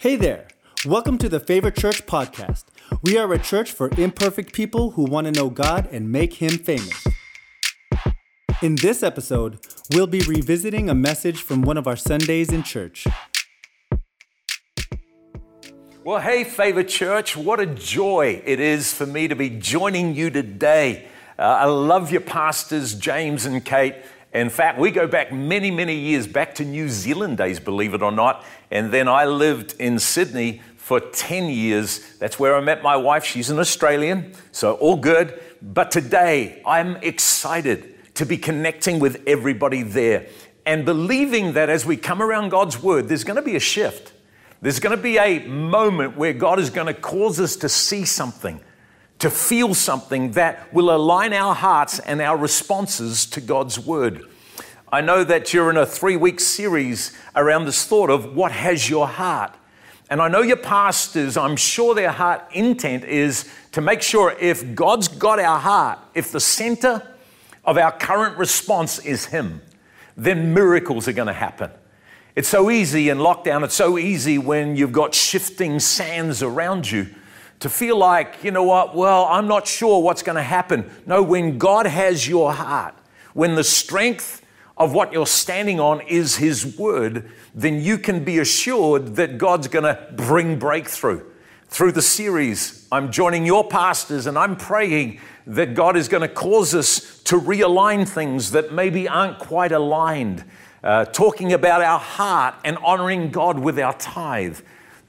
Hey there. Welcome to the Favor Church podcast. We are a church for imperfect people who want to know God and make Him famous. In this episode, we'll be revisiting a message from one of our Sundays in church. Well, hey, Favor Church, what a joy it is for me to be joining you today. Uh, I love your pastors, James and Kate. In fact, we go back many, many years, back to New Zealand days, believe it or not. And then I lived in Sydney for 10 years. That's where I met my wife. She's an Australian, so all good. But today, I'm excited to be connecting with everybody there and believing that as we come around God's Word, there's going to be a shift. There's going to be a moment where God is going to cause us to see something, to feel something that will align our hearts and our responses to God's word. I know that you're in a three week series around this thought of what has your heart. And I know your pastors, I'm sure their heart intent is to make sure if God's got our heart, if the center of our current response is Him, then miracles are going to happen. It's so easy in lockdown, it's so easy when you've got shifting sands around you to feel like, you know what, well, I'm not sure what's going to happen. No, when God has your heart, when the strength of what you're standing on is His Word, then you can be assured that God's going to bring breakthrough. Through the series, I'm joining your pastors and I'm praying that God is going to cause us to realign things that maybe aren't quite aligned uh, talking about our heart and honoring God with our tithe,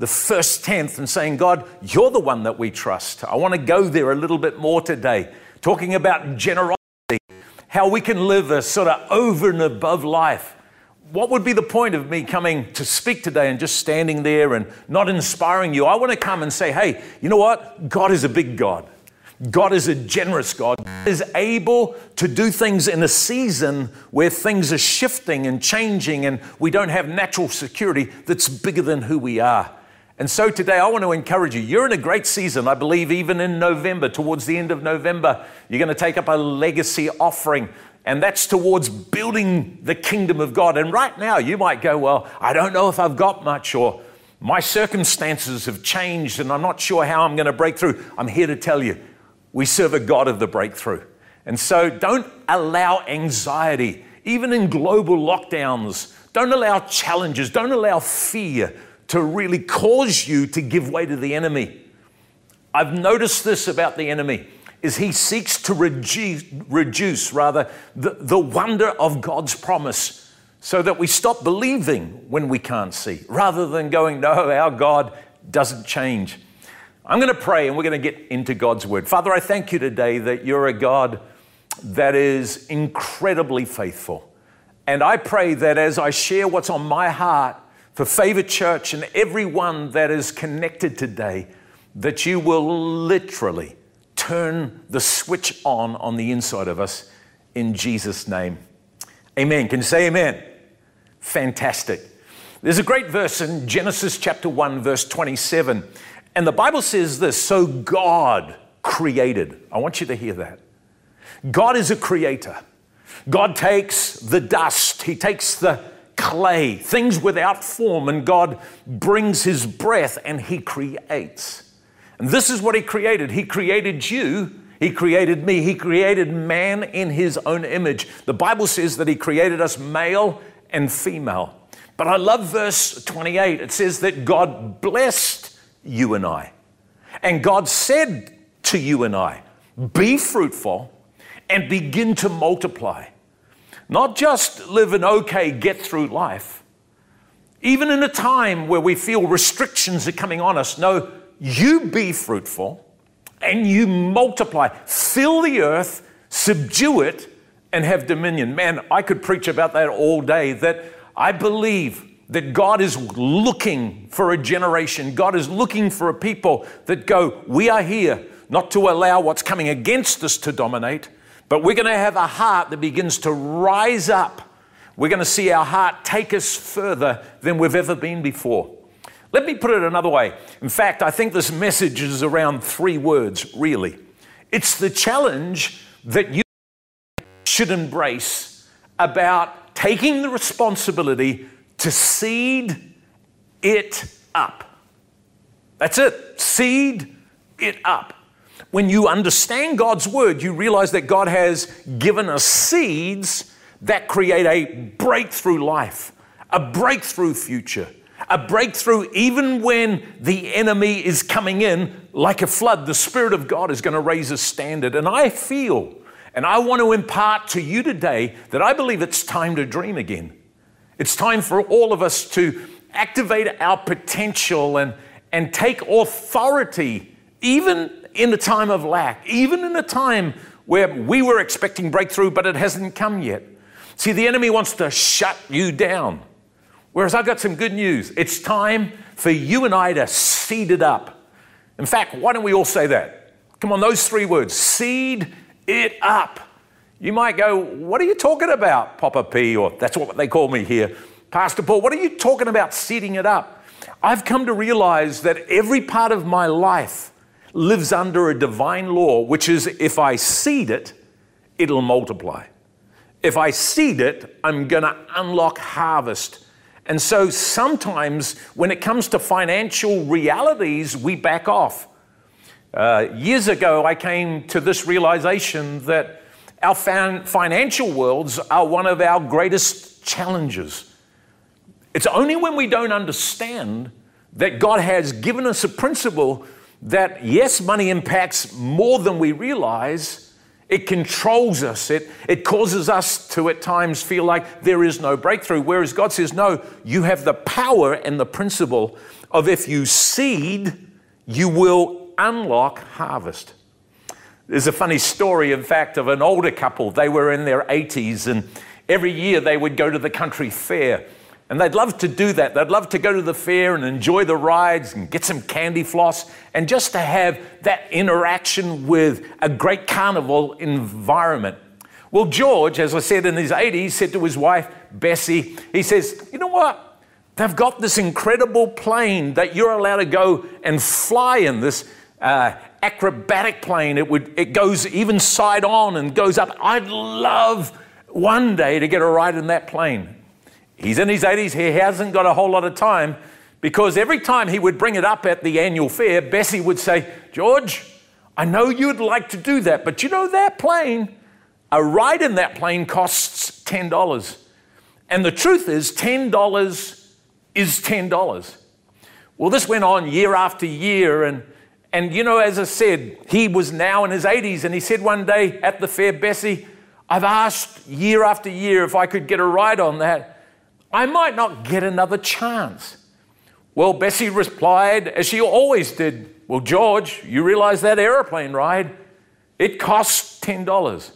the first tenth, and saying, God, you're the one that we trust. I want to go there a little bit more today, talking about generosity, how we can live a sort of over and above life. What would be the point of me coming to speak today and just standing there and not inspiring you? I want to come and say, hey, you know what? God is a big God. God is a generous God. God is able to do things in a season where things are shifting and changing and we don't have natural security that's bigger than who we are. And so today I want to encourage you. You're in a great season. I believe even in November, towards the end of November, you're going to take up a legacy offering. And that's towards building the kingdom of God. And right now, you might go, Well, I don't know if I've got much, or my circumstances have changed, and I'm not sure how I'm going to break through. I'm here to tell you we serve a God of the breakthrough. And so don't allow anxiety, even in global lockdowns, don't allow challenges, don't allow fear to really cause you to give way to the enemy. I've noticed this about the enemy is he seeks to reduce, reduce rather the, the wonder of God's promise so that we stop believing when we can't see rather than going no our God doesn't change. I'm going to pray and we're going to get into God's word. Father, I thank you today that you're a God that is incredibly faithful. And I pray that as I share what's on my heart for Favor Church and everyone that is connected today, that you will literally turn the switch on on the inside of us in Jesus' name. Amen. Can you say amen? Fantastic. There's a great verse in Genesis chapter 1, verse 27. And the Bible says this so God created. I want you to hear that. God is a creator. God takes the dust, He takes the clay, things without form, and God brings His breath and He creates. And this is what He created. He created you, He created me, He created man in His own image. The Bible says that He created us male and female. But I love verse 28. It says that God blessed you and I. And God said to you and I, be fruitful and begin to multiply. Not just live an okay, get through life. Even in a time where we feel restrictions are coming on us, no, you be fruitful and you multiply. Fill the earth, subdue it, and have dominion. Man, I could preach about that all day. That I believe that God is looking for a generation. God is looking for a people that go, We are here not to allow what's coming against us to dominate, but we're going to have a heart that begins to rise up. We're going to see our heart take us further than we've ever been before. Let me put it another way. In fact, I think this message is around three words, really. It's the challenge that you should embrace about taking the responsibility to seed it up. That's it. Seed it up. When you understand God's word, you realize that God has given us seeds that create a breakthrough life, a breakthrough future, a breakthrough even when the enemy is coming in like a flood. The Spirit of God is going to raise a standard. And I feel, and I want to impart to you today that I believe it's time to dream again. It's time for all of us to activate our potential and, and take authority, even in a time of lack, even in a time where we were expecting breakthrough, but it hasn't come yet. See, the enemy wants to shut you down. Whereas I've got some good news. It's time for you and I to seed it up. In fact, why don't we all say that? Come on, those three words seed it up. You might go, What are you talking about, Papa P? Or that's what they call me here. Pastor Paul, what are you talking about seeding it up? I've come to realize that every part of my life lives under a divine law, which is if I seed it, it'll multiply. If I seed it, I'm going to unlock harvest. And so sometimes when it comes to financial realities, we back off. Uh, years ago, I came to this realization that our fan- financial worlds are one of our greatest challenges. It's only when we don't understand that God has given us a principle that, yes, money impacts more than we realize it controls us. It, it causes us to at times feel like there is no breakthrough. Whereas God says, no, you have the power and the principle of if you seed, you will unlock harvest. There's a funny story, in fact, of an older couple. They were in their 80s, and every year they would go to the country fair. And they'd love to do that. They'd love to go to the fair and enjoy the rides and get some candy floss and just to have that interaction with a great carnival environment. Well, George, as I said in his 80s, said to his wife, Bessie, he says, You know what? They've got this incredible plane that you're allowed to go and fly in, this uh, acrobatic plane. It, would, it goes even side on and goes up. I'd love one day to get a ride in that plane. He's in his 80s, he hasn't got a whole lot of time because every time he would bring it up at the annual fair, Bessie would say, George, I know you'd like to do that, but you know that plane, a ride in that plane costs $10. And the truth is, $10 is $10. Well, this went on year after year, and and you know, as I said, he was now in his 80s, and he said one day at the fair, Bessie, I've asked year after year if I could get a ride on that. I might not get another chance. Well, Bessie replied, as she always did, Well, George, you realize that aeroplane ride? It costs $10.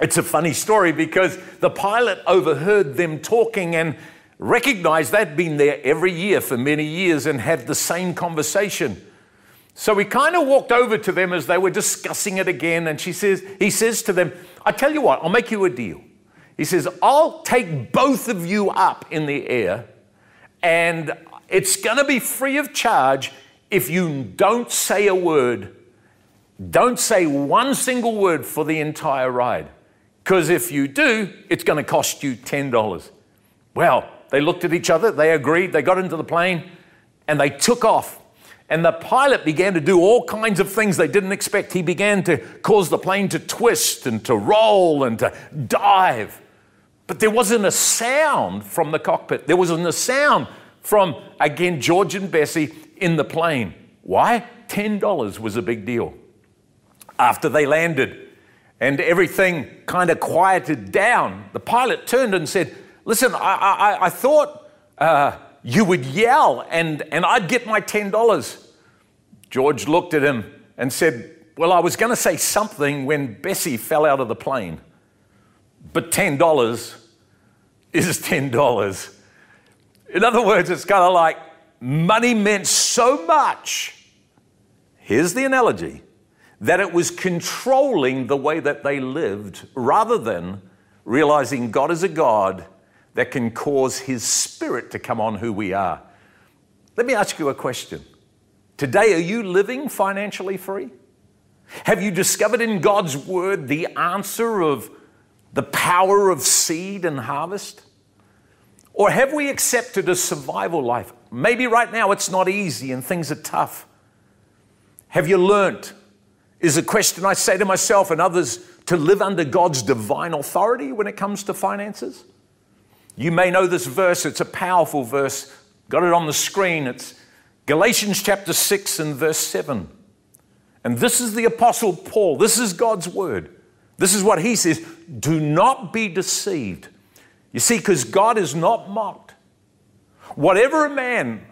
It's a funny story because the pilot overheard them talking and recognized they'd been there every year for many years and had the same conversation. So he kind of walked over to them as they were discussing it again, and she says, he says to them, I tell you what, I'll make you a deal. He says, I'll take both of you up in the air, and it's going to be free of charge if you don't say a word. Don't say one single word for the entire ride. Because if you do, it's going to cost you $10. Well, they looked at each other, they agreed, they got into the plane, and they took off. And the pilot began to do all kinds of things they didn't expect. He began to cause the plane to twist and to roll and to dive. But there wasn't a sound from the cockpit. There wasn't a sound from, again, George and Bessie in the plane. Why? $10 was a big deal. After they landed and everything kind of quieted down, the pilot turned and said, Listen, I, I, I thought uh, you would yell and, and I'd get my $10. George looked at him and said, Well, I was going to say something when Bessie fell out of the plane, but $10 is $10. In other words, it's kind of like money meant so much. Here's the analogy that it was controlling the way that they lived rather than realizing God is a God that can cause His Spirit to come on who we are. Let me ask you a question. Today, are you living financially free? Have you discovered in God's Word the answer of the power of seed and harvest? Or have we accepted a survival life? Maybe right now it's not easy and things are tough. Have you learnt? Is a question I say to myself and others to live under God's divine authority when it comes to finances? You may know this verse, it's a powerful verse. Got it on the screen. It's Galatians chapter 6 and verse 7. And this is the Apostle Paul. This is God's word. This is what he says Do not be deceived. You see, because God is not mocked. Whatever a man,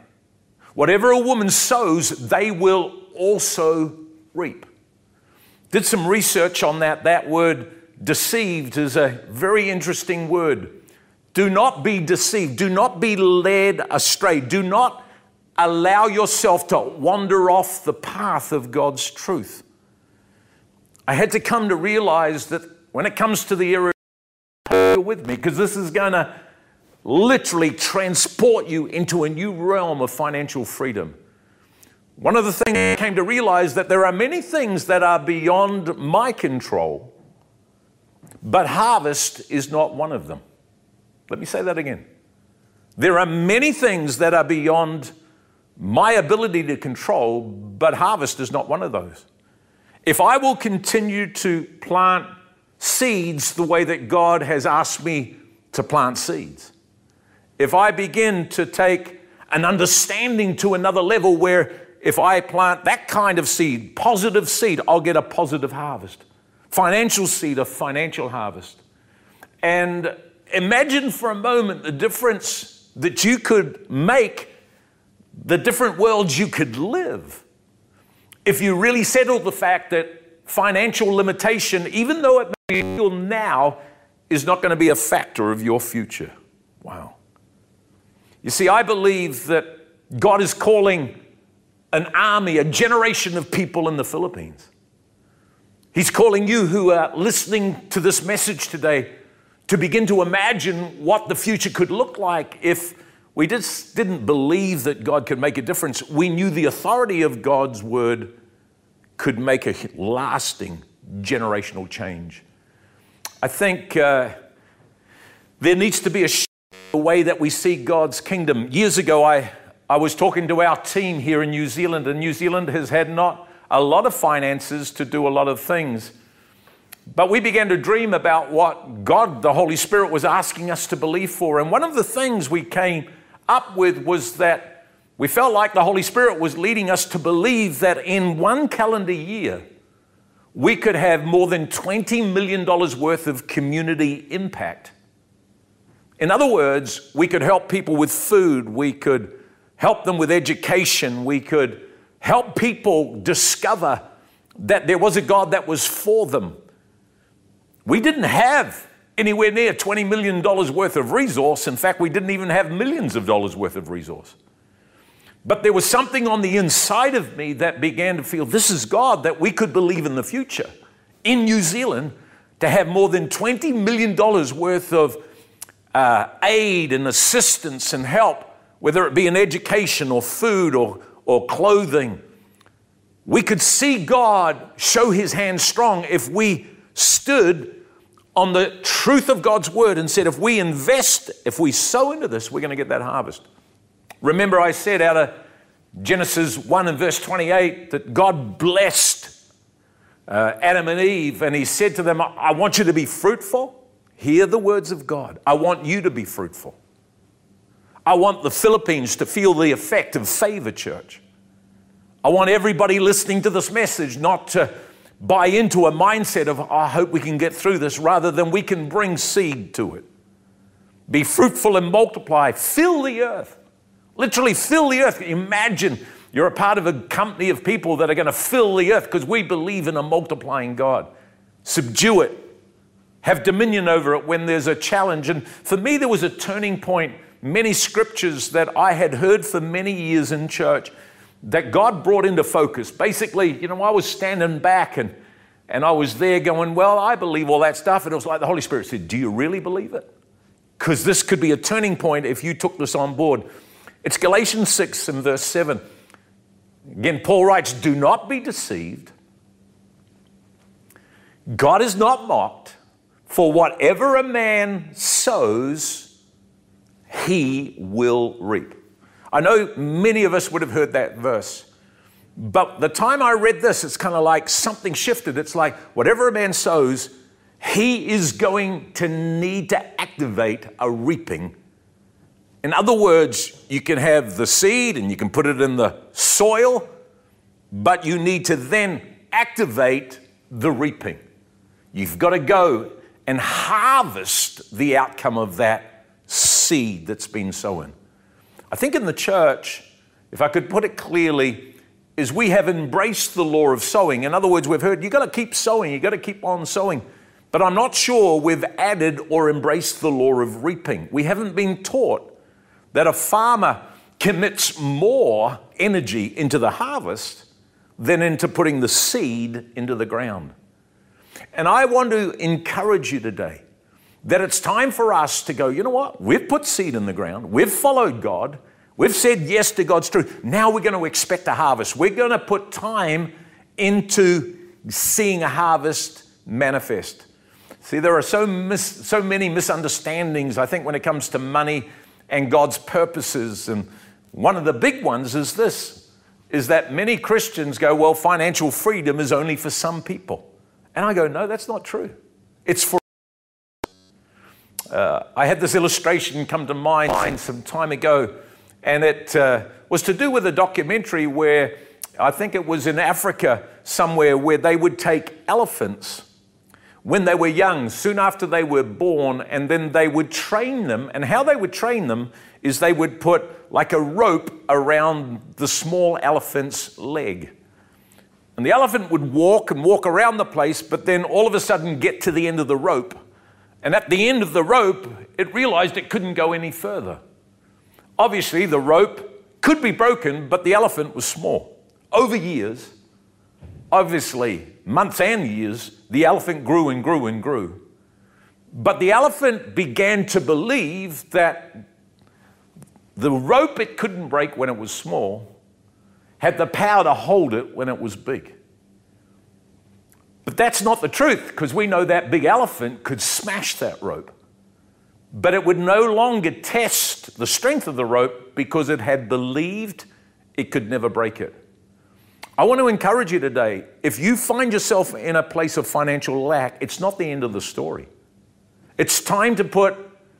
whatever a woman sows, they will also reap. Did some research on that. That word deceived is a very interesting word. Do not be deceived. Do not be led astray. Do not allow yourself to wander off the path of God's truth. I had to come to realize that when it comes to the area with me, because this is going to literally transport you into a new realm of financial freedom. One of the things I came to realize that there are many things that are beyond my control, but harvest is not one of them. Let me say that again. There are many things that are beyond my ability to control, but harvest is not one of those. If I will continue to plant seeds the way that God has asked me to plant seeds, if I begin to take an understanding to another level where if I plant that kind of seed, positive seed, I'll get a positive harvest. Financial seed, a financial harvest. And imagine for a moment the difference that you could make, the different worlds you could live. If you really settled the fact that financial limitation, even though it feel now, is not going to be a factor of your future. Wow. You see, I believe that God is calling an army, a generation of people in the Philippines. He's calling you who are listening to this message today to begin to imagine what the future could look like if we just didn't believe that God could make a difference. We knew the authority of God's word could make a lasting generational change. I think uh, there needs to be a the way that we see God's kingdom. Years ago, I I was talking to our team here in New Zealand, and New Zealand has had not a lot of finances to do a lot of things. But we began to dream about what God, the Holy Spirit, was asking us to believe for. And one of the things we came up with was that we felt like the Holy Spirit was leading us to believe that in one calendar year, we could have more than $20 million worth of community impact. In other words, we could help people with food, we could help them with education. We could help people discover that there was a God that was for them. We didn't have anywhere near $20 million worth of resource. In fact, we didn't even have millions of dollars worth of resource. But there was something on the inside of me that began to feel this is God that we could believe in the future in New Zealand to have more than $20 million worth of uh, aid and assistance and help whether it be in education or food or, or clothing. We could see God show his hand strong if we stood on the truth of God's word and said, if we invest, if we sow into this, we're going to get that harvest. Remember, I said out of Genesis 1 and verse 28 that God blessed uh, Adam and Eve and he said to them, I want you to be fruitful. Hear the words of God. I want you to be fruitful. I want the Philippines to feel the effect of favor, church. I want everybody listening to this message not to buy into a mindset of, I hope we can get through this, rather than we can bring seed to it. Be fruitful and multiply, fill the earth. Literally, fill the earth. Imagine you're a part of a company of people that are going to fill the earth because we believe in a multiplying God. Subdue it, have dominion over it when there's a challenge. And for me, there was a turning point many scriptures that I had heard for many years in church that God brought into focus. Basically, you know, I was standing back and, and I was there going, Well, I believe all that stuff. And it was like the Holy Spirit said, Do you really believe it? Because this could be a turning point if you took this on board. It's Galatians 6 and verse 7. Again, Paul writes, Do not be deceived. God is not mocked, for whatever a man sows, he will reap. I know many of us would have heard that verse. But the time I read this, it's kind of like something shifted. It's like whatever a man sows, he is going to need to activate a reaping. In other words, you can have the seed and you can put it in the soil, but you need to then activate the reaping. You've got to go and harvest the outcome of that seed that's been sown. I think in the church, if I could put it clearly, is we have embraced the law of sowing. In other words, we've heard you've got to keep sowing, you've got to keep on sowing. But I'm not sure we've added or embraced the law of reaping. We haven't been taught that a farmer commits more energy into the harvest than into putting the seed into the ground. And I want to encourage you today that it's time for us to go, you know what? We've put seed in the ground, we've followed God, we've said yes to God's truth. Now we're going to expect a harvest. We're going to put time into seeing a harvest manifest. See, there are so, mis- so many misunderstandings, I think, when it comes to money and God's purposes. And one of the big ones is this is that many Christians go, well, financial freedom is only for some people. And I go, no, that's not true. It's for uh, I had this illustration come to mind some time ago, and it uh, was to do with a documentary where I think it was in Africa somewhere where they would take elephants when they were young, soon after they were born, and then they would train them. And how they would train them is they would put like a rope around the small elephant's leg. And the elephant would walk and walk around the place, but then all of a sudden get to the end of the rope and at the end of the rope, it realized it couldn't go any further. Obviously, the rope could be broken, but the elephant was small. Over years, obviously, months and years, the elephant grew and grew and grew. But the elephant began to believe that the rope it couldn't break when it was small had the power to hold it when it was big. But that's not the truth because we know that big elephant could smash that rope. But it would no longer test the strength of the rope because it had believed it could never break it. I want to encourage you today if you find yourself in a place of financial lack, it's not the end of the story. It's time to put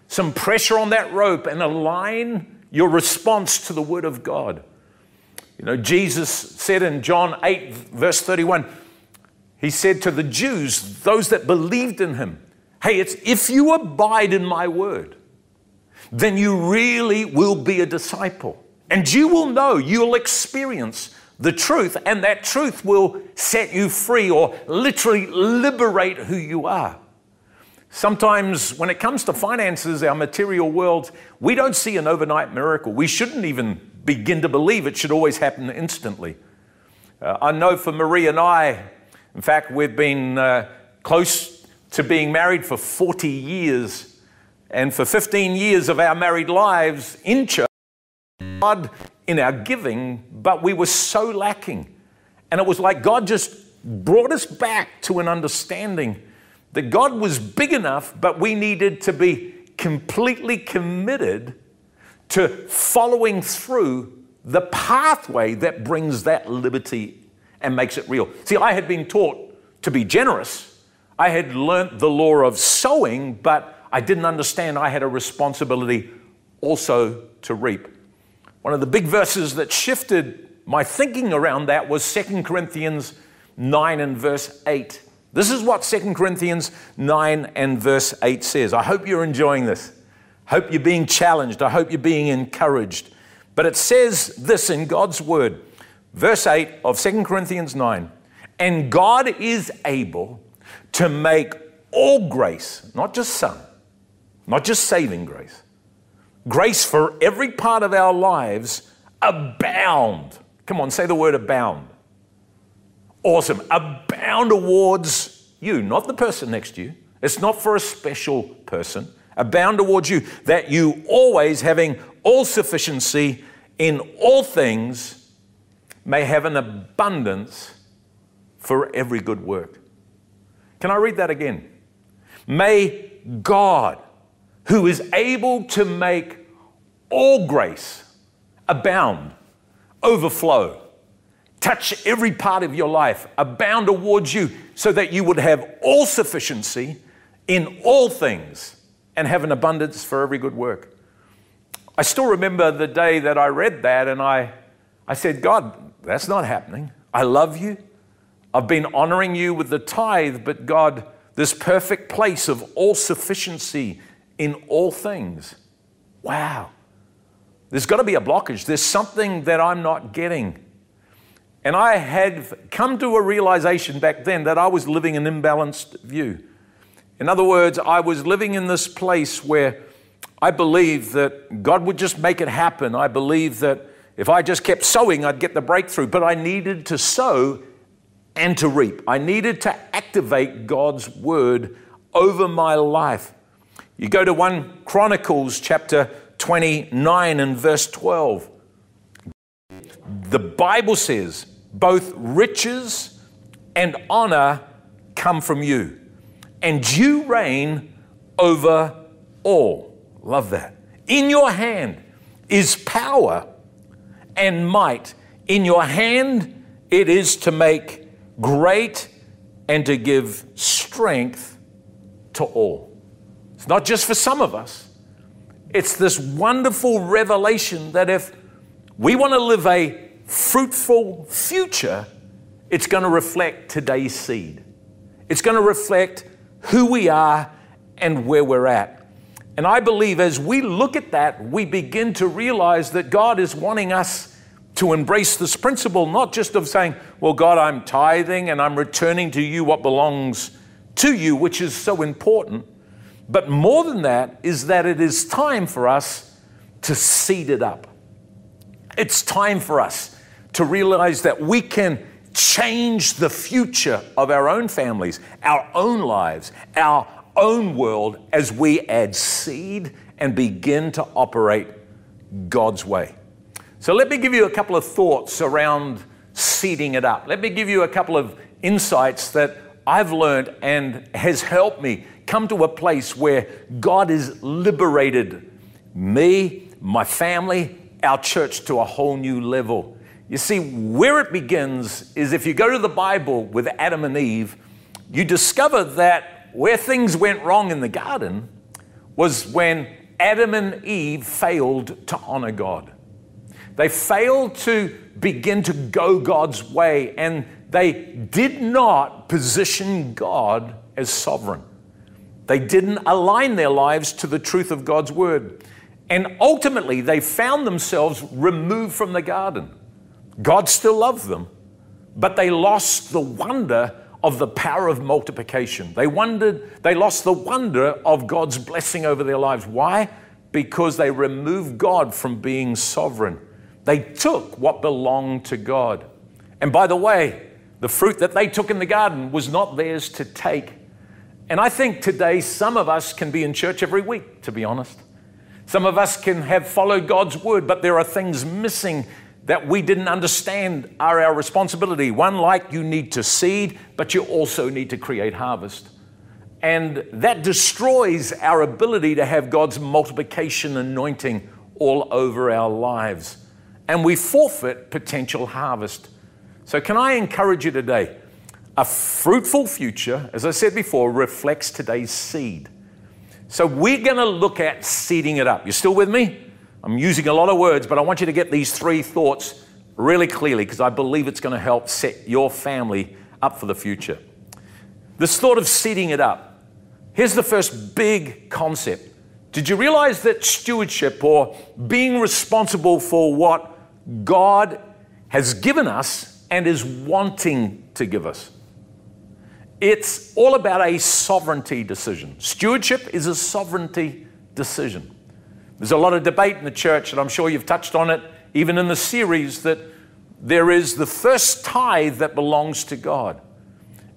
some pressure on that rope and align your response to the Word of God. You know, Jesus said in John 8, verse 31, he said to the Jews, those that believed in him, Hey, it's if you abide in my word, then you really will be a disciple. And you will know, you'll experience the truth, and that truth will set you free or literally liberate who you are. Sometimes, when it comes to finances, our material world, we don't see an overnight miracle. We shouldn't even begin to believe it should always happen instantly. Uh, I know for Marie and I, in fact, we've been uh, close to being married for 40 years. And for 15 years of our married lives in church, God in our giving, but we were so lacking. And it was like God just brought us back to an understanding that God was big enough, but we needed to be completely committed to following through the pathway that brings that liberty and makes it real. See, I had been taught to be generous. I had learnt the law of sowing, but I didn't understand I had a responsibility also to reap. One of the big verses that shifted my thinking around that was 2 Corinthians 9 and verse 8. This is what 2 Corinthians 9 and verse 8 says. I hope you're enjoying this. Hope you're being challenged. I hope you're being encouraged. But it says this in God's word verse 8 of 2 Corinthians 9 and God is able to make all grace, not just some, not just saving grace, grace for every part of our lives abound. Come on, say the word abound. Awesome. Abound towards you, not the person next to you. It's not for a special person. Abound towards you, that you always having all sufficiency in all things may have an abundance for every good work. Can I read that again? May God, who is able to make all grace, abound, overflow, touch every part of your life, abound towards you, so that you would have all sufficiency in all things and have an abundance for every good work. I still remember the day that I read that and I, I said, God, that's not happening. I love you. I've been honoring you with the tithe, but God, this perfect place of all sufficiency in all things. Wow. There's got to be a blockage. There's something that I'm not getting. And I had come to a realization back then that I was living an imbalanced view. In other words, I was living in this place where I believed that God would just make it happen. I believed that if I just kept sowing, I'd get the breakthrough. But I needed to sow and to reap. I needed to activate God's word over my life. You go to 1 Chronicles chapter 29 and verse 12. The Bible says, both riches and honor come from you, and you reign over all. Love that. In your hand is power and might. In your hand it is to make great and to give strength to all. Not just for some of us, it's this wonderful revelation that if we want to live a fruitful future, it's going to reflect today's seed. It's going to reflect who we are and where we're at. And I believe as we look at that, we begin to realize that God is wanting us to embrace this principle, not just of saying, Well, God, I'm tithing and I'm returning to you what belongs to you, which is so important. But more than that, is that it is time for us to seed it up. It's time for us to realize that we can change the future of our own families, our own lives, our own world as we add seed and begin to operate God's way. So let me give you a couple of thoughts around seeding it up. Let me give you a couple of insights that I've learned and has helped me come to a place where God has liberated me, my family, our church to a whole new level. You see, where it begins is if you go to the Bible with Adam and Eve, you discover that where things went wrong in the garden was when Adam and Eve failed to honor God. They failed to begin to go God's way, and they did not position God as sovereign. They didn't align their lives to the truth of God's word. And ultimately, they found themselves removed from the garden. God still loved them, but they lost the wonder of the power of multiplication. They wondered, they lost the wonder of God's blessing over their lives. Why? Because they removed God from being sovereign. They took what belonged to God. And by the way, the fruit that they took in the garden was not theirs to take. And I think today some of us can be in church every week, to be honest. Some of us can have followed God's word, but there are things missing that we didn't understand are our responsibility. One, like you need to seed, but you also need to create harvest. And that destroys our ability to have God's multiplication anointing all over our lives and we forfeit potential harvest. So, can I encourage you today? A fruitful future, as I said before, reflects today's seed. So, we're going to look at seeding it up. You still with me? I'm using a lot of words, but I want you to get these three thoughts really clearly because I believe it's going to help set your family up for the future. This thought of seeding it up. Here's the first big concept. Did you realize that stewardship or being responsible for what God has given us and is wanting to give us. It's all about a sovereignty decision. Stewardship is a sovereignty decision. There's a lot of debate in the church, and I'm sure you've touched on it even in the series, that there is the first tithe that belongs to God.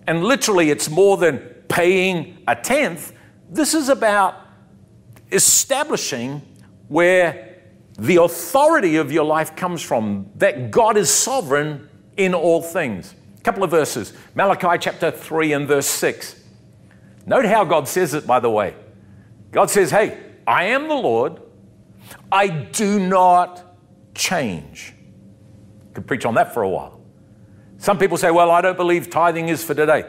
And literally, it's more than paying a tenth. This is about establishing where the authority of your life comes from that God is sovereign in all things. A couple of verses Malachi chapter 3 and verse 6. Note how God says it, by the way. God says, Hey, I am the Lord. I do not change. Could preach on that for a while. Some people say, well, I don't believe tithing is for today.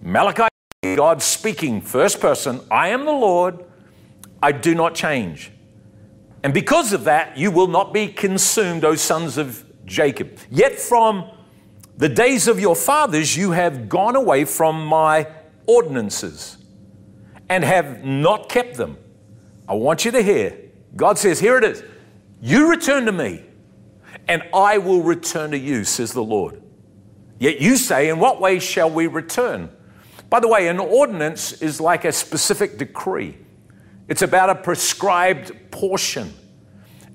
Malachi, God speaking, first person, I am the Lord, I do not change. And because of that, you will not be consumed, O sons of Jacob. Yet from the days of your fathers, you have gone away from my ordinances and have not kept them. I want you to hear. God says, Here it is. You return to me, and I will return to you, says the Lord. Yet you say, In what way shall we return? By the way, an ordinance is like a specific decree, it's about a prescribed portion.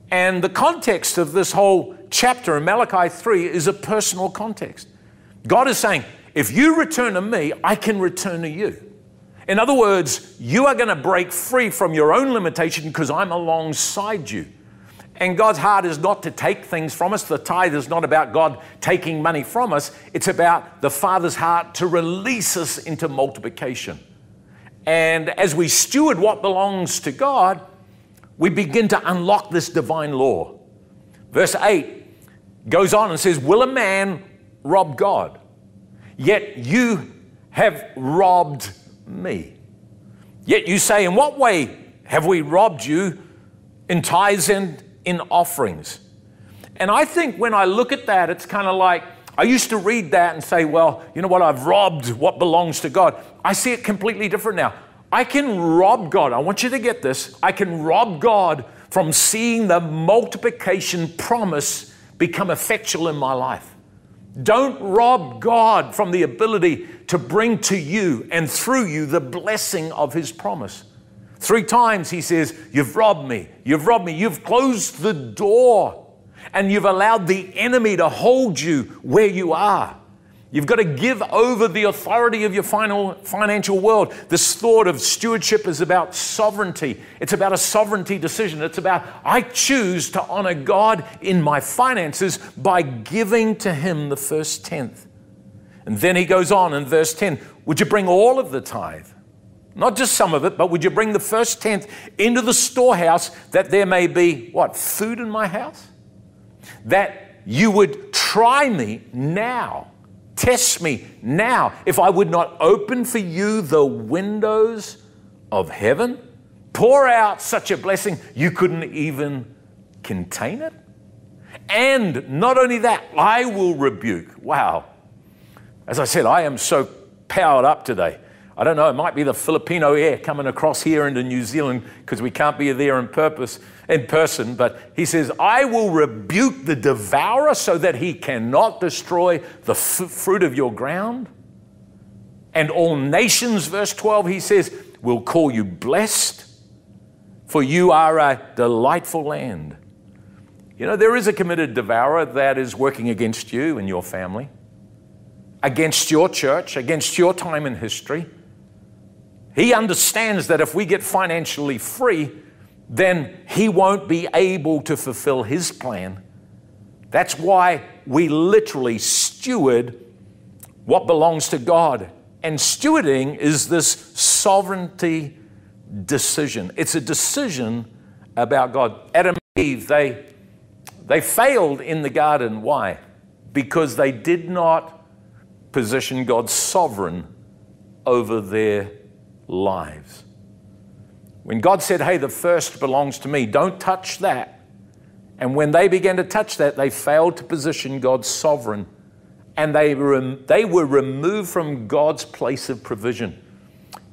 And the context of this whole chapter in Malachi 3 is a personal context. God is saying, If you return to me, I can return to you. In other words, you are going to break free from your own limitation because I'm alongside you. And God's heart is not to take things from us. The tithe is not about God taking money from us, it's about the Father's heart to release us into multiplication. And as we steward what belongs to God, we begin to unlock this divine law. Verse 8 goes on and says, Will a man rob God? Yet you have robbed me. Yet you say, In what way have we robbed you in tithes and in offerings. And I think when I look at that, it's kind of like I used to read that and say, well, you know what, I've robbed what belongs to God. I see it completely different now. I can rob God. I want you to get this. I can rob God from seeing the multiplication promise become effectual in my life. Don't rob God from the ability to bring to you and through you the blessing of His promise. Three times he says, You've robbed me, you've robbed me, you've closed the door, and you've allowed the enemy to hold you where you are. You've got to give over the authority of your final financial world. This thought of stewardship is about sovereignty. It's about a sovereignty decision. It's about I choose to honor God in my finances by giving to Him the first tenth. And then he goes on in verse 10 Would you bring all of the tithe? Not just some of it, but would you bring the first tenth into the storehouse that there may be, what, food in my house? That you would try me now, test me now, if I would not open for you the windows of heaven, pour out such a blessing you couldn't even contain it? And not only that, I will rebuke. Wow. As I said, I am so powered up today. I don't know, it might be the Filipino air coming across here into New Zealand because we can't be there in purpose in person, but he says, I will rebuke the devourer so that he cannot destroy the f- fruit of your ground. And all nations, verse 12, he says, will call you blessed, for you are a delightful land. You know, there is a committed devourer that is working against you and your family, against your church, against your time in history. He understands that if we get financially free, then he won't be able to fulfill his plan. That's why we literally steward what belongs to God. And stewarding is this sovereignty decision. It's a decision about God. Adam and Eve, they, they failed in the garden. Why? Because they did not position God sovereign over their lives. When God said, Hey, the first belongs to me, don't touch that. And when they began to touch that, they failed to position God sovereign and they, rem- they were removed from God's place of provision.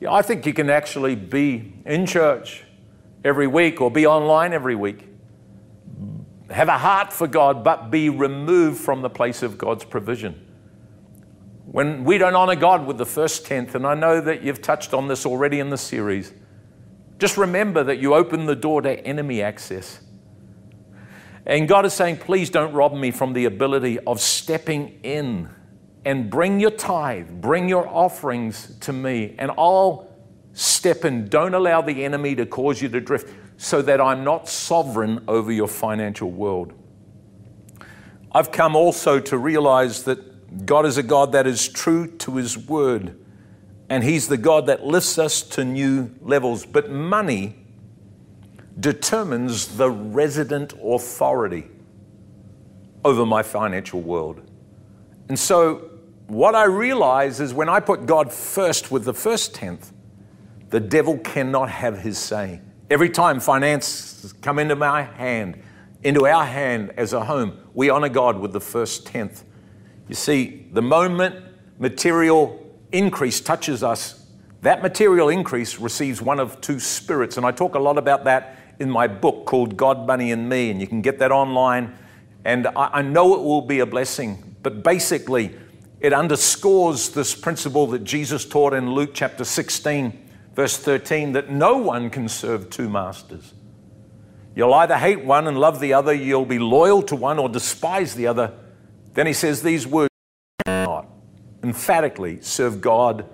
Yeah, I think you can actually be in church every week or be online every week, have a heart for God, but be removed from the place of God's provision. When we don't honor God with the first tenth, and I know that you've touched on this already in the series, just remember that you open the door to enemy access. And God is saying, please don't rob me from the ability of stepping in and bring your tithe, bring your offerings to me, and I'll step in. Don't allow the enemy to cause you to drift so that I'm not sovereign over your financial world. I've come also to realize that God is a God that is true to His word, and He's the God that lifts us to new levels. But money, determines the resident authority over my financial world. And so, what I realize is when I put God first with the first tenth, the devil cannot have his say. Every time finance come into my hand, into our hand as a home, we honor God with the first tenth. You see, the moment material increase touches us, that material increase receives one of two spirits. And I talk a lot about that in my book called God, Money, and Me, and you can get that online. And I, I know it will be a blessing, but basically, it underscores this principle that Jesus taught in Luke chapter 16, verse 13, that no one can serve two masters. You'll either hate one and love the other, you'll be loyal to one or despise the other. Then he says these words not emphatically serve God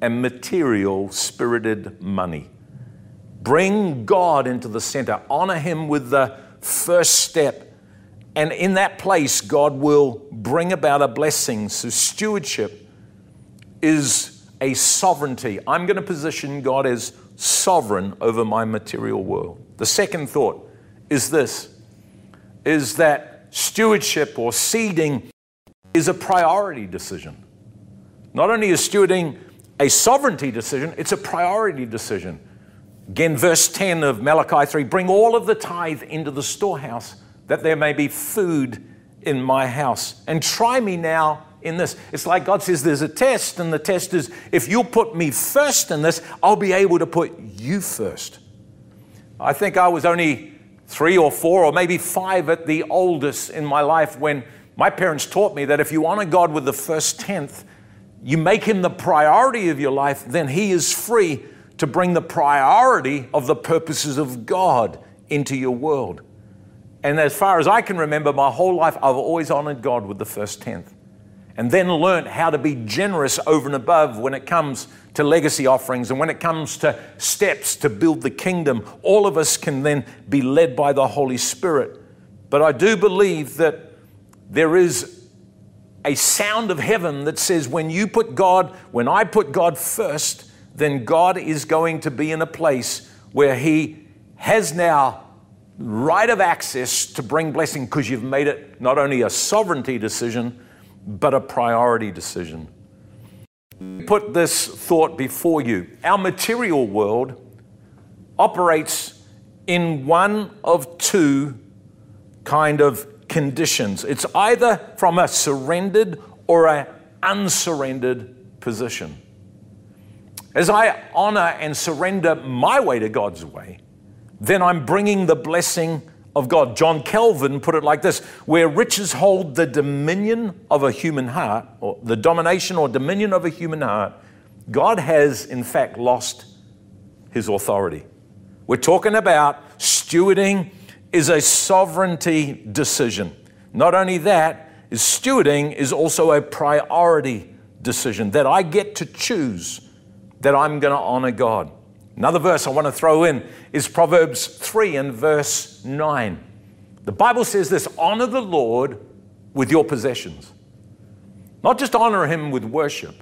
and material spirited money. Bring God into the center, honor Him with the first step. And in that place, God will bring about a blessing. So, stewardship is a sovereignty. I'm going to position God as sovereign over my material world. The second thought is this is that stewardship or seeding is a priority decision. Not only is stewarding a sovereignty decision, it's a priority decision. Again, verse 10 of Malachi 3 bring all of the tithe into the storehouse, that there may be food in my house. And try me now in this. It's like God says there's a test, and the test is if you'll put me first in this, I'll be able to put you first. I think I was only three or four or maybe five at the oldest in my life when my parents taught me that if you honor God with the first tenth, you make him the priority of your life, then he is free to bring the priority of the purposes of God into your world. And as far as I can remember, my whole life, I've always honored God with the first tenth. And then learned how to be generous over and above when it comes to legacy offerings and when it comes to steps to build the kingdom. All of us can then be led by the Holy Spirit. But I do believe that there is a sound of heaven that says, when you put God, when I put God first, then God is going to be in a place where He has now right of access to bring blessing because you've made it not only a sovereignty decision, but a priority decision. Put this thought before you. Our material world operates in one of two kind of conditions. It's either from a surrendered or an unsurrendered position. As I honor and surrender my way to God's way, then I'm bringing the blessing of God. John Calvin put it like this where riches hold the dominion of a human heart, or the domination or dominion of a human heart, God has in fact lost his authority. We're talking about stewarding is a sovereignty decision. Not only that, is stewarding is also a priority decision that I get to choose that I'm going to honor God. Another verse I want to throw in is Proverbs 3 and verse 9. The Bible says this honor the Lord with your possessions. Not just honor him with worship,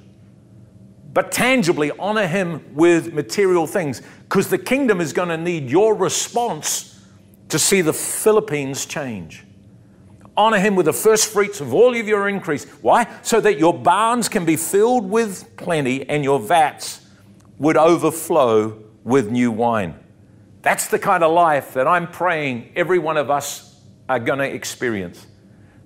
but tangibly honor him with material things, because the kingdom is going to need your response to see the Philippines change. Honor him with the first fruits of all of your increase. Why? So that your barns can be filled with plenty and your vats would overflow with new wine. That's the kind of life that I'm praying every one of us are going to experience.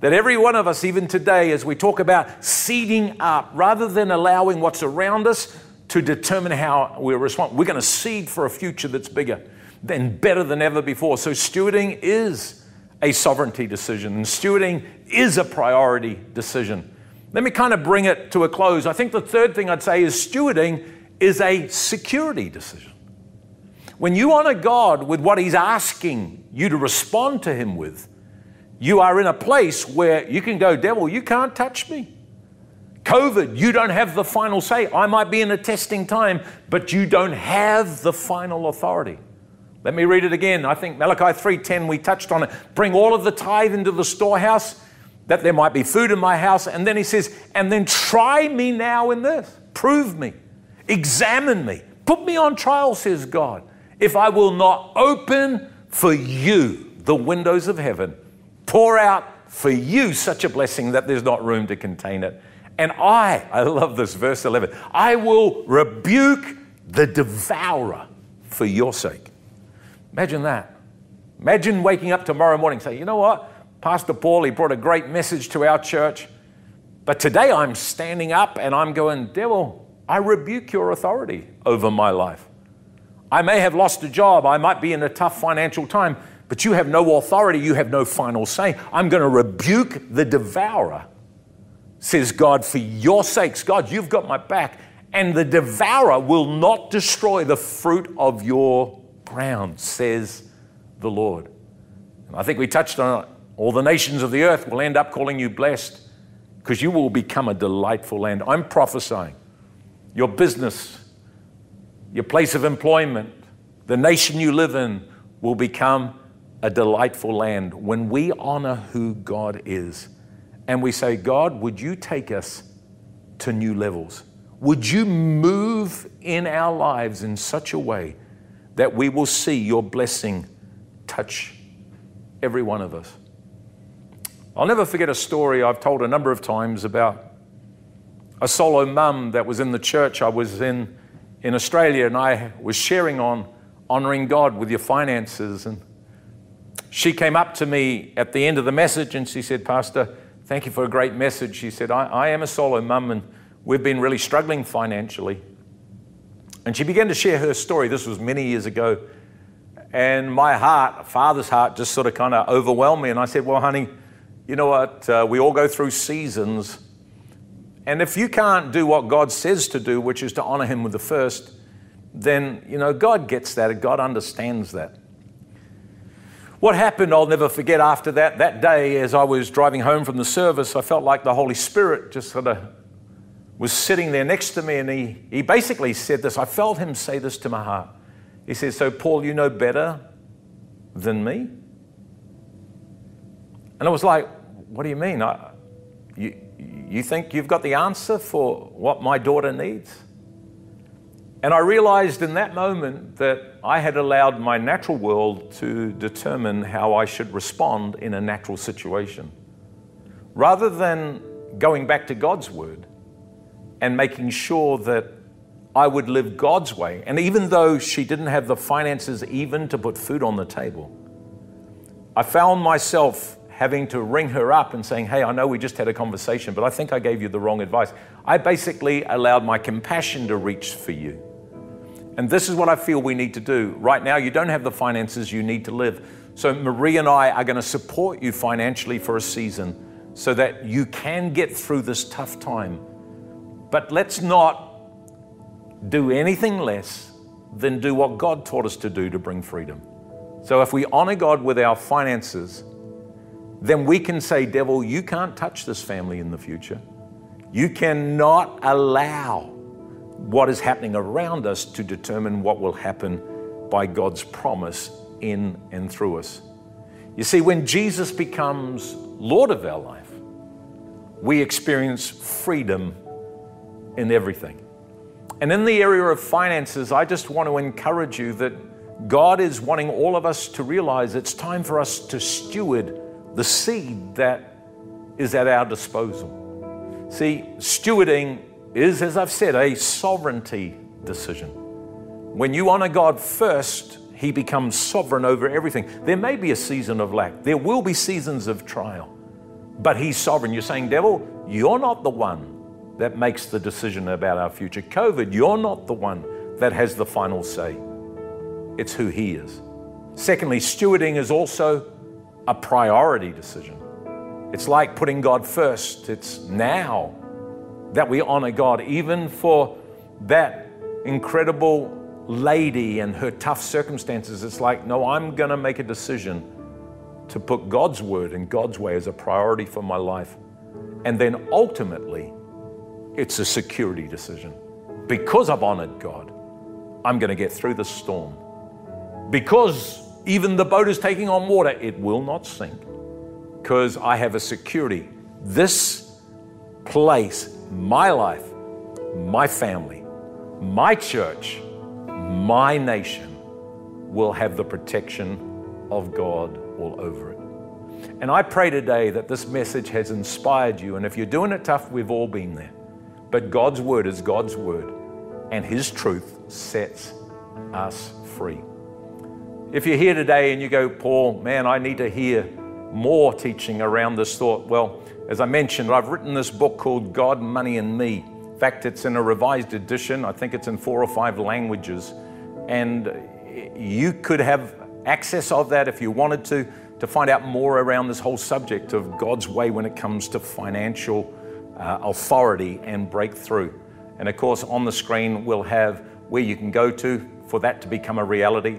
That every one of us, even today, as we talk about seeding up, rather than allowing what's around us to determine how we respond, we're going to seed for a future that's bigger and better than ever before. So, stewarding is a sovereignty decision, and stewarding is a priority decision. Let me kind of bring it to a close. I think the third thing I'd say is stewarding is a security decision. When you honor God with what He's asking you to respond to Him with, you are in a place where you can go, Devil, you can't touch me. COVID, you don't have the final say. I might be in a testing time, but you don't have the final authority. Let me read it again. I think Malachi 3:10 we touched on it. Bring all of the tithe into the storehouse that there might be food in my house and then he says, "And then try me now in this. Prove me. Examine me. Put me on trial," says God. If I will not open for you the windows of heaven, pour out for you such a blessing that there's not room to contain it. And I, I love this, verse 11, I will rebuke the devourer for your sake. Imagine that. Imagine waking up tomorrow morning and say, you know what? Pastor Paul, he brought a great message to our church. But today I'm standing up and I'm going, Devil, I rebuke your authority over my life. I may have lost a job. I might be in a tough financial time, but you have no authority. You have no final say. I'm going to rebuke the devourer, says God, for your sakes. God, you've got my back. And the devourer will not destroy the fruit of your ground, says the Lord. And I think we touched on it. All the nations of the earth will end up calling you blessed because you will become a delightful land. I'm prophesying. Your business, your place of employment, the nation you live in will become a delightful land when we honor who God is and we say, God, would you take us to new levels? Would you move in our lives in such a way that we will see your blessing touch every one of us? I'll never forget a story I've told a number of times about a solo mum that was in the church I was in in Australia, and I was sharing on honoring God with your finances. And she came up to me at the end of the message and she said, Pastor, thank you for a great message. She said, I, I am a solo mum and we've been really struggling financially. And she began to share her story. This was many years ago. And my heart, father's heart, just sort of kind of overwhelmed me. And I said, Well, honey, you know what? Uh, we all go through seasons. And if you can't do what God says to do, which is to honor Him with the first, then, you know, God gets that. God understands that. What happened, I'll never forget after that. That day, as I was driving home from the service, I felt like the Holy Spirit just sort of was sitting there next to me, and he, he basically said this. I felt him say this to my heart. He says, So, Paul, you know better than me? And I was like, What do you mean? I, you, you think you've got the answer for what my daughter needs? And I realized in that moment that I had allowed my natural world to determine how I should respond in a natural situation. Rather than going back to God's word and making sure that I would live God's way. And even though she didn't have the finances even to put food on the table, I found myself having to ring her up and saying, Hey, I know we just had a conversation, but I think I gave you the wrong advice. I basically allowed my compassion to reach for you. And this is what I feel we need to do. Right now, you don't have the finances you need to live. So, Marie and I are going to support you financially for a season so that you can get through this tough time. But let's not do anything less than do what God taught us to do to bring freedom. So, if we honor God with our finances, then we can say, Devil, you can't touch this family in the future. You cannot allow what is happening around us to determine what will happen by God's promise in and through us. You see, when Jesus becomes Lord of our life, we experience freedom in everything. And in the area of finances, I just want to encourage you that God is wanting all of us to realize it's time for us to steward the seed that is at our disposal. See, stewarding is, as I've said, a sovereignty decision. When you honor God first, He becomes sovereign over everything. There may be a season of lack, there will be seasons of trial, but He's sovereign. You're saying, Devil, you're not the one that makes the decision about our future. COVID, you're not the one that has the final say. It's who He is. Secondly, stewarding is also a priority decision. It's like putting God first. It's now that we honor God, even for that incredible lady and her tough circumstances. It's like, no, I'm going to make a decision to put God's word and God's way as a priority for my life. And then ultimately, it's a security decision. Because I've honored God, I'm going to get through the storm. Because even the boat is taking on water, it will not sink because I have a security. This place, my life, my family, my church, my nation will have the protection of God all over it. And I pray today that this message has inspired you. And if you're doing it tough, we've all been there. But God's word is God's word, and His truth sets us free. If you're here today and you go, Paul, man, I need to hear more teaching around this thought, well, as I mentioned, I've written this book called God, Money, and Me. In fact, it's in a revised edition. I think it's in four or five languages. And you could have access of that if you wanted to, to find out more around this whole subject of God's way when it comes to financial uh, authority and breakthrough. And of course, on the screen, we'll have where you can go to for that to become a reality.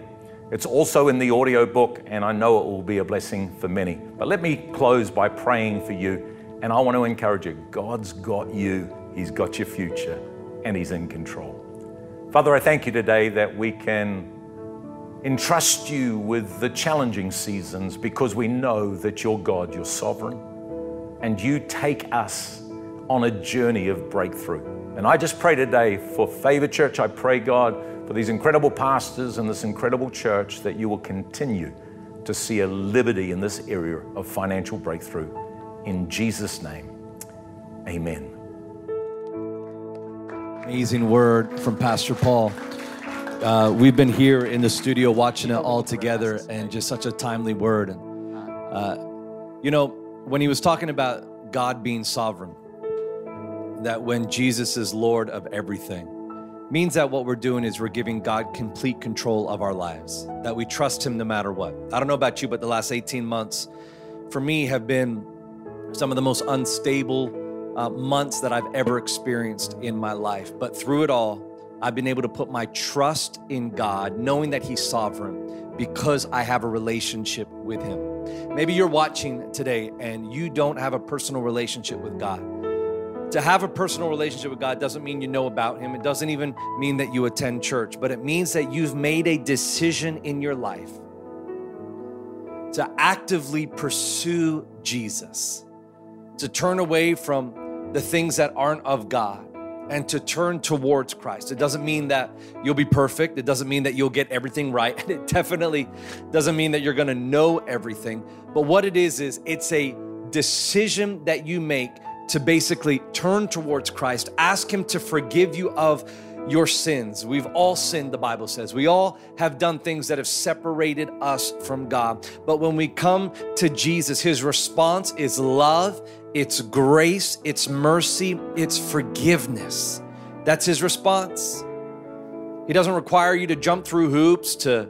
It's also in the audio book, and I know it will be a blessing for many. But let me close by praying for you. And I want to encourage you God's got you, He's got your future, and He's in control. Father, I thank you today that we can entrust you with the challenging seasons because we know that you're God, you're sovereign, and you take us on a journey of breakthrough. And I just pray today for Favor Church. I pray, God, for these incredible pastors and this incredible church that you will continue to see a liberty in this area of financial breakthrough. In Jesus' name, amen. Amazing word from Pastor Paul. Uh, we've been here in the studio watching it all together, and just such a timely word. And uh, you know, when he was talking about God being sovereign, that when Jesus is Lord of everything, means that what we're doing is we're giving God complete control of our lives, that we trust Him no matter what. I don't know about you, but the last 18 months for me have been some of the most unstable uh, months that I've ever experienced in my life. But through it all, I've been able to put my trust in God, knowing that He's sovereign because I have a relationship with Him. Maybe you're watching today and you don't have a personal relationship with God. To have a personal relationship with God doesn't mean you know about Him. It doesn't even mean that you attend church, but it means that you've made a decision in your life to actively pursue Jesus, to turn away from the things that aren't of God and to turn towards Christ. It doesn't mean that you'll be perfect. It doesn't mean that you'll get everything right. And it definitely doesn't mean that you're going to know everything. But what it is, is it's a decision that you make to basically turn towards Christ, ask Him to forgive you of your sins. We've all sinned, the Bible says. We all have done things that have separated us from God. But when we come to Jesus, His response is love, it's grace, it's mercy, it's forgiveness. That's His response. He doesn't require you to jump through hoops, to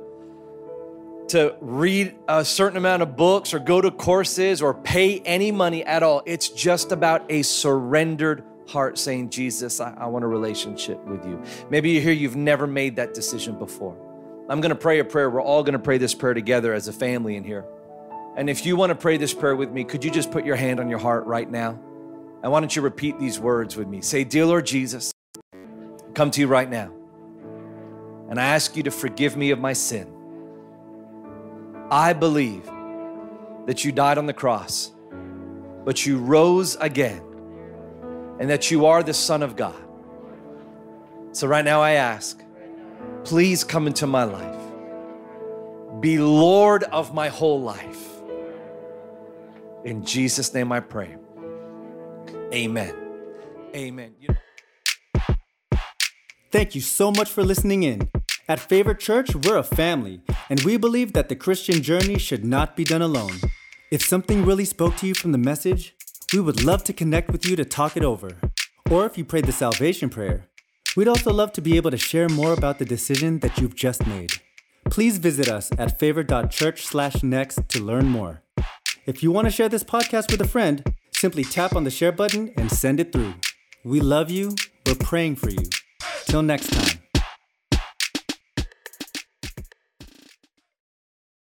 to read a certain amount of books or go to courses or pay any money at all. It's just about a surrendered heart saying, Jesus, I, I want a relationship with you. Maybe you're here, you've never made that decision before. I'm gonna pray a prayer. We're all gonna pray this prayer together as a family in here. And if you wanna pray this prayer with me, could you just put your hand on your heart right now? And why don't you repeat these words with me? Say, Dear Lord Jesus, come to you right now. And I ask you to forgive me of my sin. I believe that you died on the cross, but you rose again, and that you are the Son of God. So, right now, I ask, please come into my life. Be Lord of my whole life. In Jesus' name I pray. Amen. Amen. Thank you so much for listening in. At Favor Church, we're a family, and we believe that the Christian journey should not be done alone. If something really spoke to you from the message, we would love to connect with you to talk it over. Or if you prayed the salvation prayer, we'd also love to be able to share more about the decision that you've just made. Please visit us at favor.church/next to learn more. If you want to share this podcast with a friend, simply tap on the share button and send it through. We love you. We're praying for you. Till next time.